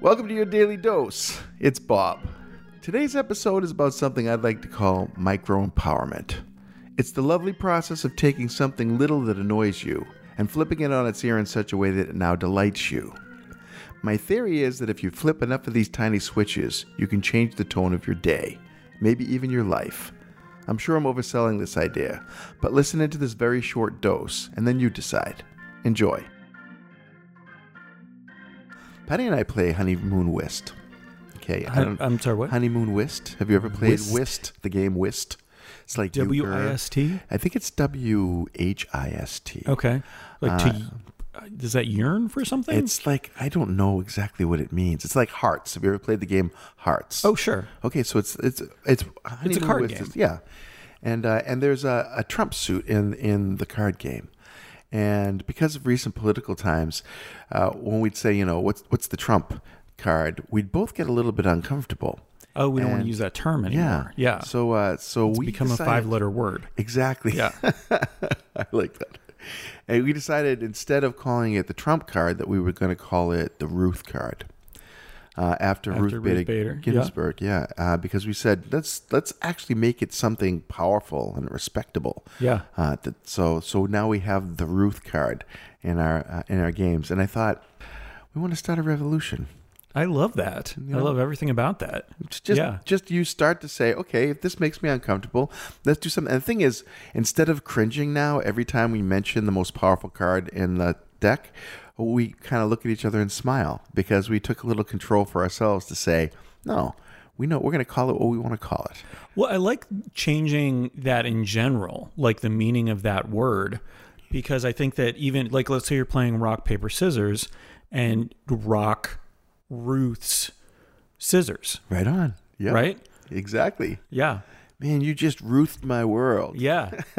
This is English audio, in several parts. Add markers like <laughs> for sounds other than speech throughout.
Welcome to your daily dose. It's Bob. Today's episode is about something I'd like to call micro empowerment. It's the lovely process of taking something little that annoys you and flipping it on its ear in such a way that it now delights you. My theory is that if you flip enough of these tiny switches, you can change the tone of your day, maybe even your life. I'm sure I'm overselling this idea, but listen into this very short dose and then you decide. Enjoy. Patty and I play Honeymoon Whist. Okay, I don't. I'm sorry, what? Honeymoon Whist. Have you ever played Whist? The game Whist. It's like W euchre. I S T? I think it's W H I S T. Okay. Like to, does that yearn for something? It's like I don't know exactly what it means. It's like Hearts. Have you ever played the game Hearts? oh, sure. Okay, so it's it's it's Honeymoon card Whist game. is- yeah, and uh, and there's a, a Trump suit in in the card game, and because of recent political times, uh, when we'd say you know what's what's the Trump card, we'd both get a little bit uncomfortable. Oh, we don't want to use that term anymore. Yeah. yeah. So uh, so we Become decided- a five letter word. Exactly. Yeah. <laughs> I like that. And we decided instead of calling it the Trump card, that we were going to call it the Ruth card. Uh, after, After Ruth, Ruth Bader, Bader, yeah. Ginsburg, yeah, uh, because we said let's let's actually make it something powerful and respectable. Yeah. Uh, that, so so now we have the Ruth card in our uh, in our games, and I thought we want to start a revolution. I love that. I love everything about that. Just Yeah. just you start to say, okay, if this makes me uncomfortable, let's do something. And the thing is, instead of cringing now every time we mention the most powerful card in the deck, we kind of look at each other and smile because we took a little control for ourselves to say, no, we know we're going to call it what we want to call it. Well, I like changing that in general, like the meaning of that word, because I think that even, like, let's say you're playing rock, paper, scissors, and rock Ruth's scissors, Right on. Yeah. right? Exactly. Yeah. Man, you just Ruthed my world. Yeah. <laughs>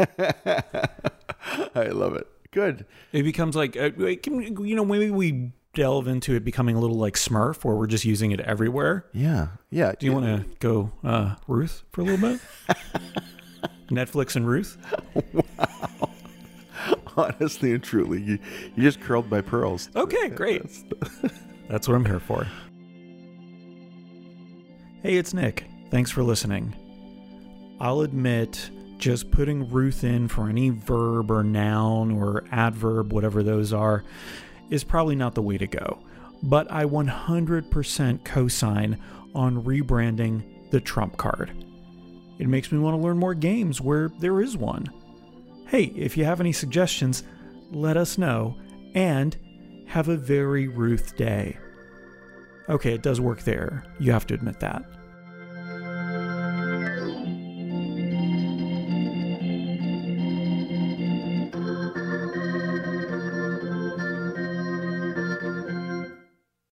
I love it. Good. It becomes like, uh, can- you know, maybe we delve into it becoming a little like Smurf, where we're just using it everywhere. Yeah. Yeah. Do you want to go uh, Ruth for a little bit? <laughs> Netflix and Ruth? Wow. <laughs> Honestly and truly, you, you just curled my pearls. Okay, great. <laughs> That's what I'm here for. Hey, it's Nick. Thanks for listening. I'll admit, just putting Ruth in for any verb or noun or adverb, whatever those are, is probably not the way to go. But I 100% cosign on rebranding the Trump card. It makes me want to learn more games where there is one. Hey, if you have any suggestions, let us know and have a very Ruth day. Okay, it does work there. You have to admit that.